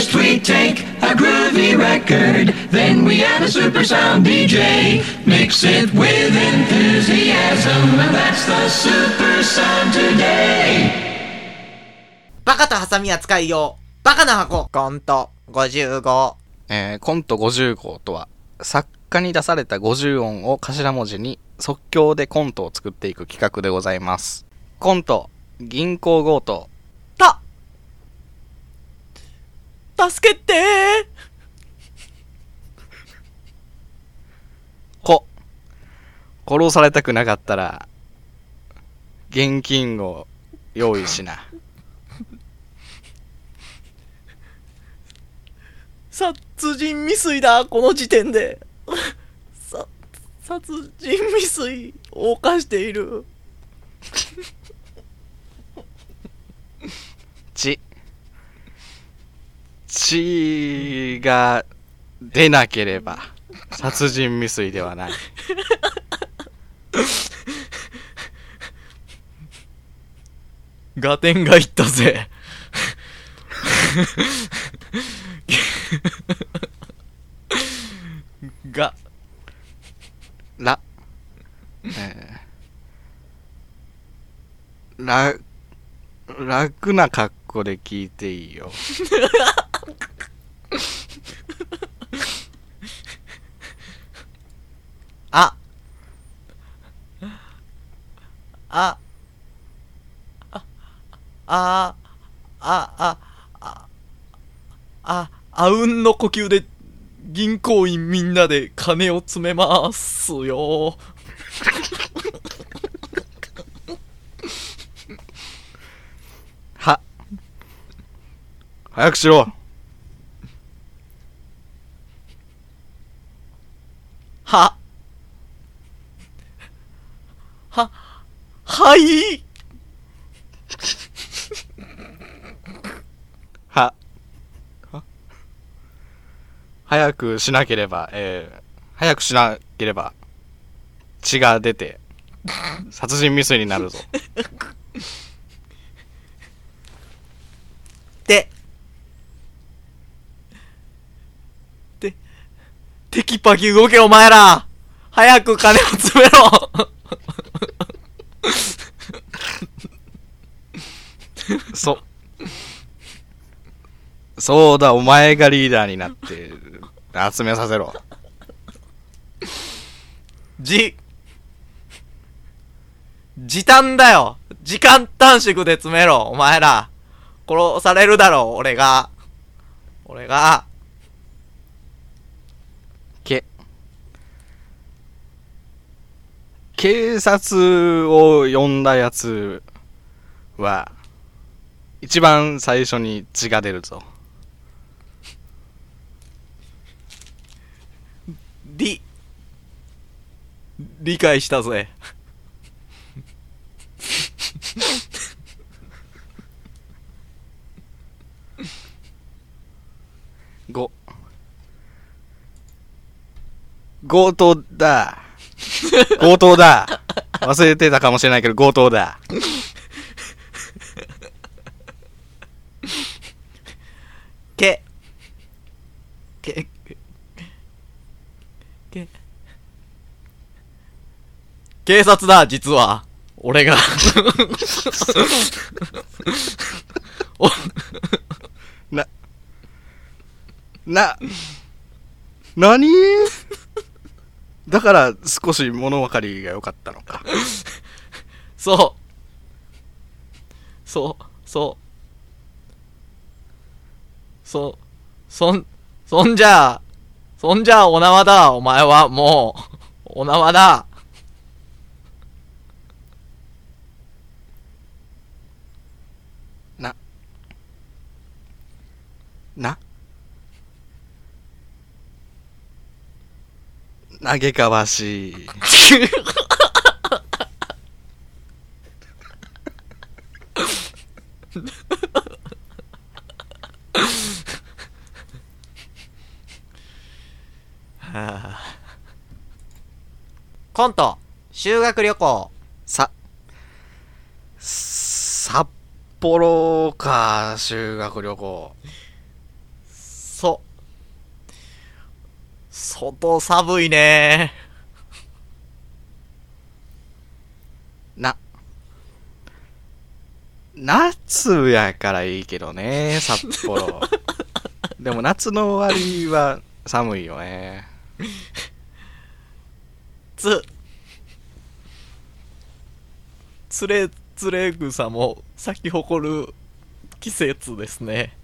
First we take a groovy record, then we add a super sound DJ. Mix it with enthusiasm, and that's the super sound today. バカとハサミ扱い用、バカな箱。コント55。えーコント50号とは、作家に出された50音を頭文字に即興でコントを作っていく企画でございます。コント、銀行強盗。た助けて こ。殺されたくなかったら、現金を用意しな。殺人未遂だ、この時点で。さ、殺人未遂を犯している。血。血が出なければ、殺人未遂ではない。ガテンがいったぜ。が、ら、えー、ら、楽な格好で聞いていいよ。あ。あ。あ、あ、あ、あ、あ、あ、あうんの呼吸で銀行員みんなで金を詰めますよ。は。早くしろ。は。は、はい。は。は早くしなければ、えー、早くしなければ、血が出て、殺人未遂になるぞ。て。テキパキ動けお前ら早く金を詰めろ そ、そうだ、お前がリーダーになって、集めさせろ。じ、時短だよ時間短縮で詰めろお前ら殺されるだろ俺が。俺が。警察を呼んだやつは、一番最初に血が出るぞ。り、理解したぜ。ご。強盗だ。強盗だ。忘れてたかもしれないけど強盗だ。け、け、け、警察だ、実は。俺が。おな、な、なにだから少し物分かりが良かったのか。そう。そう、そう。そ、そん、そんじゃあ、そんじゃあお縄だ、お前は、もう。お縄だ。な、な、嘆かわしい。コント、修学旅行。さ、札幌か、修学旅行。そ。外寒いね。な。夏やからいいけどね、札幌。でも夏の終わりは寒いよね。つ。つれ、つれ草も咲き誇る季節ですね。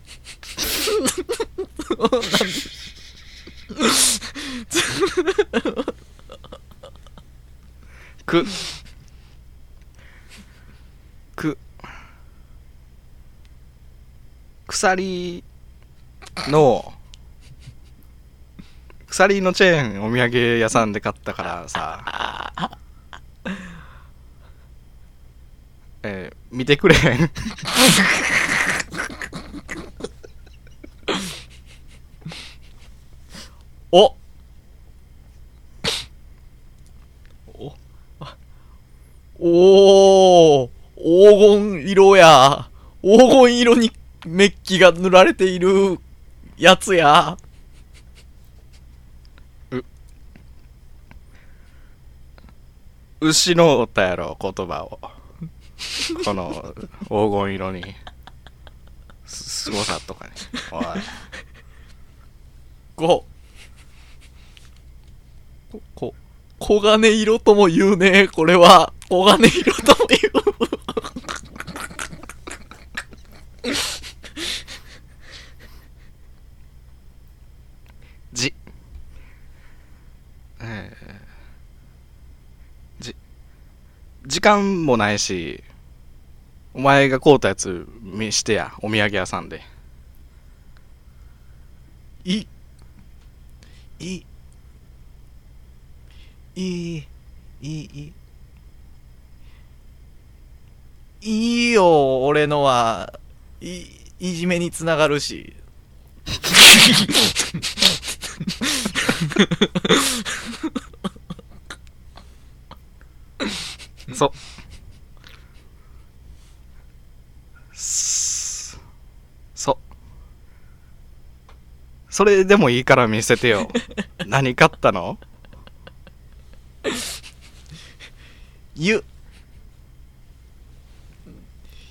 く。く。鎖の、鎖のチェーンお土産屋さんで買ったからさ、えー見てくれへん おお、お黄金色や。黄金色にメッキが塗られているやつや。失うたやろ、言葉を。この黄金色に。す、ごさとかに。おい。こ、こ、こ、黄金色とも言うね。これは、黄金色とも言う。じ。えー、じ。時間もないし、お前が買うたやつ見してや、お土産屋さんで。い、い、い、いい、いい、いよ、俺のは、い、いじめにつながるし。そ。すそう。それでもいいから見せてよ。何買ったの？ゆ、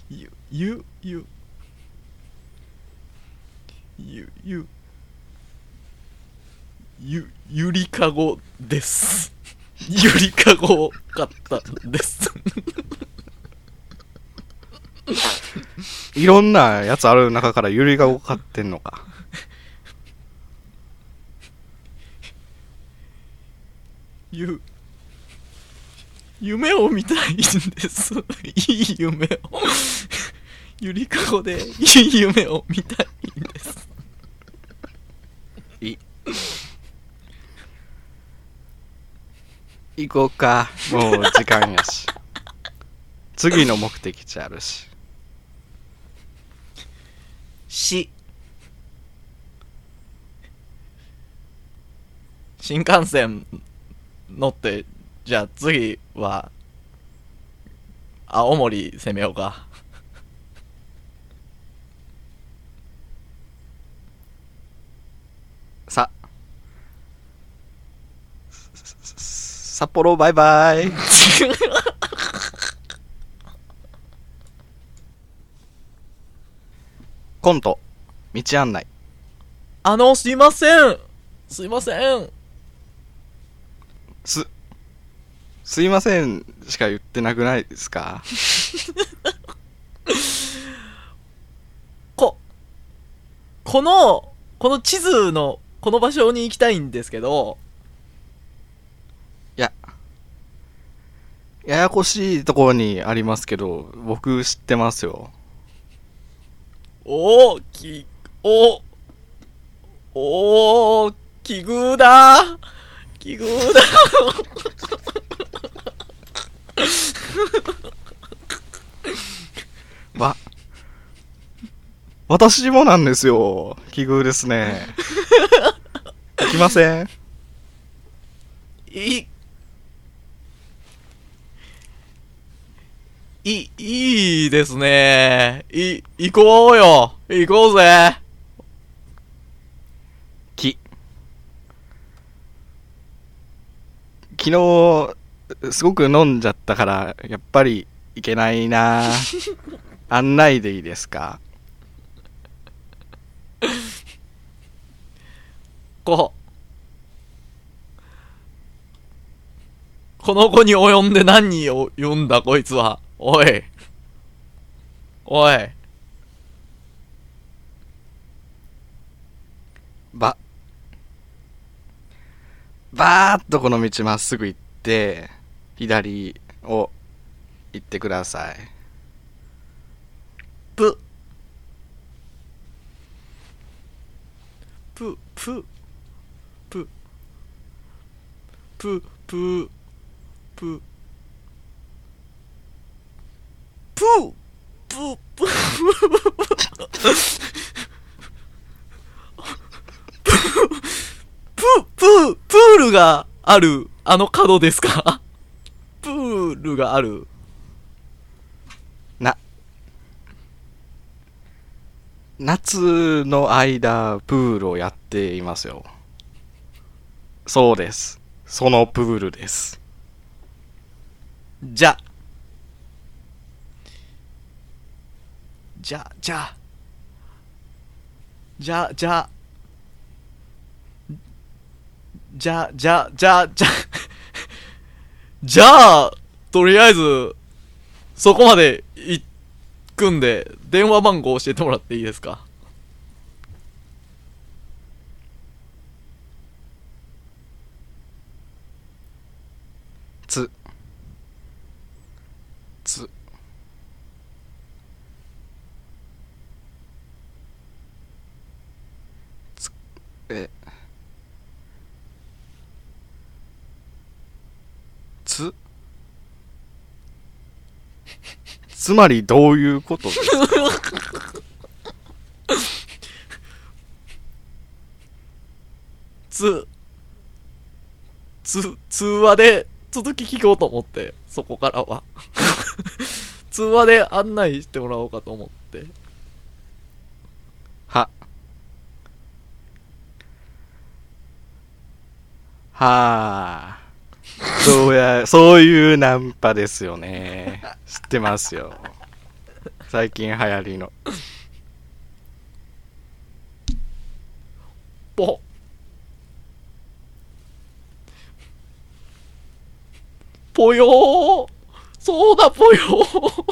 ゆ、ゆ、ゆ、ゆ、ゆ、ゆ、ゆりかごです。ゆりかごを買ったんです。いろんなやつある中からゆりが多かってんのか。ゆ、夢を見たいんです。いい夢を。ゆりかごでいい夢を見たいんです。いい。行こうか。もう時間やし。次の目的地あるし。し新幹線乗ってじゃあ次は青森攻めようか さ。札幌バイバイ。コント、道案内。あのすいませんすいませんす、すいませんしか言ってなくないですか？ここのこの地図のこの場所に行きたいんですけど。いや、ややこしいところにありますけど、僕知ってますよ。おーきおおー奇遇だ。奇遇だ わ、私もなんですよ。奇遇ですね。行きませんい、い、いいですね。い、行こうよ。行こうぜ。木。昨日、すごく飲んじゃったから、やっぱりいけないな 案内でいいですか？ここの子に及んで何人を呼んだこいつは？おい。おい。ば、ばーっとこの道まっすぐ行って、左を行ってください。ぷ。ぷ、ぷ。ぷ。ぷ、ぷ。ぷ。ぷ。ぷ、ぷ。プ、プ、プ。ールがある、あの角ですか？プールがある。な、夏の間、プールをやっていますよ。そうです。そのプールです。じゃ。じゃ、じゃ。じゃ、じゃ。じゃ、じゃ、じゃ、じゃ。じゃあ、とりあえず、そこまで行くんで、電話番号教えてもらっていいですか？つ、つ、え、つ、つまりどういうこと？ですかつ、つ、通話で続き聞こうと思って、そこからは。通話で案内してもらおうかと思って。は。はあ。そうや、そういうナンパですよね。知ってますよ。最近流行りの。ぽ。ぽよーそうだぽよー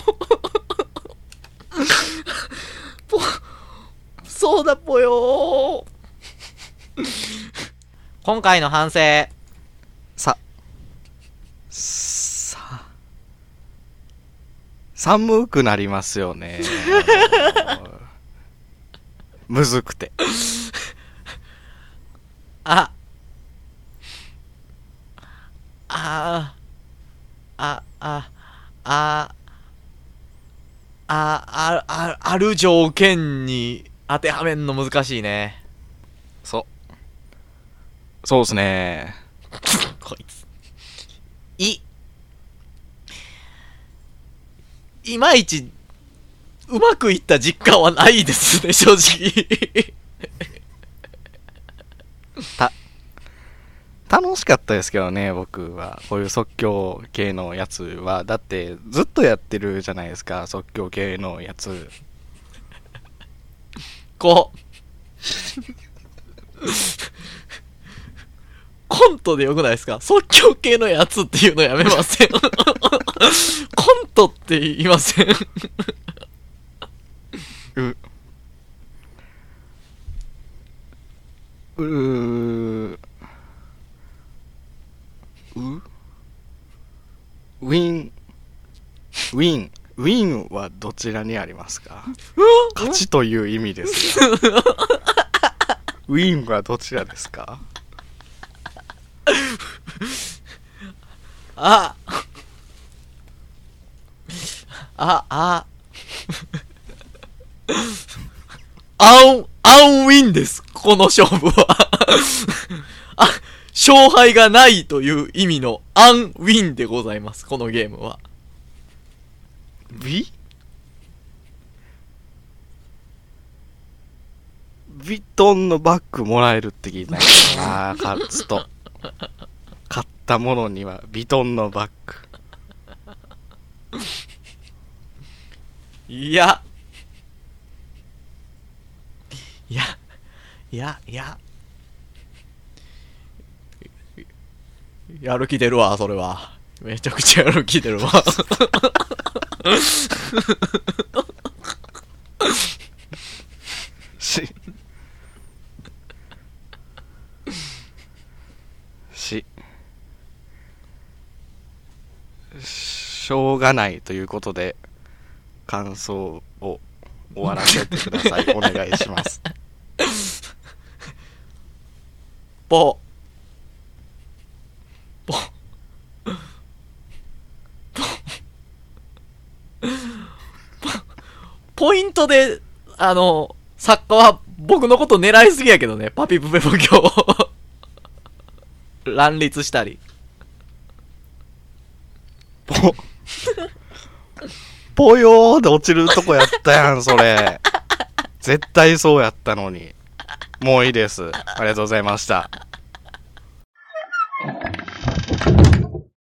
ぽ、そうだぽよー今回の反省。寒くなりますよね。むずくて。あ。ああ。あ、あ、あ、あ、あ、あ、ある条件に当てはめんの難しいね。そう。そうっすね。こいつ。い。いまいち、うまくいった実感はないですね、正直。た、楽しかったですけどね、僕は。こういう即興系のやつは。だって、ずっとやってるじゃないですか、即興系のやつ。こう。コントでよくないですか？即興系のやつっていうのやめません？コントって言いません？う、うー、う、ウィン、ウィン、ウィンはどちらにありますか？勝ちという意味ですよ。ウィンはどちらですか？ああ、あ、アン、アンウィンです。この勝負は。あ、勝敗がないという意味のアンウィンでございます。このゲームは。ビビトンのバッグもらえるって聞いたんやな、勝つと。買ったものにはビトンのバッグ。いや。いや、いや、いや。やる気出るわ、それは。めちゃくちゃやる気出るわ。し、し、しょうがないということで、感想を終わらせてください。お願いします。ポ。ポ。ポ。ポイントで、あの、作家は僕のこと狙いすぎやけどね、パピプペポ今日。乱立したり。ぽ、ぽよーで落ちるとこやったやん、それ。絶対そうやったのに。もういいです。ありがとうございました。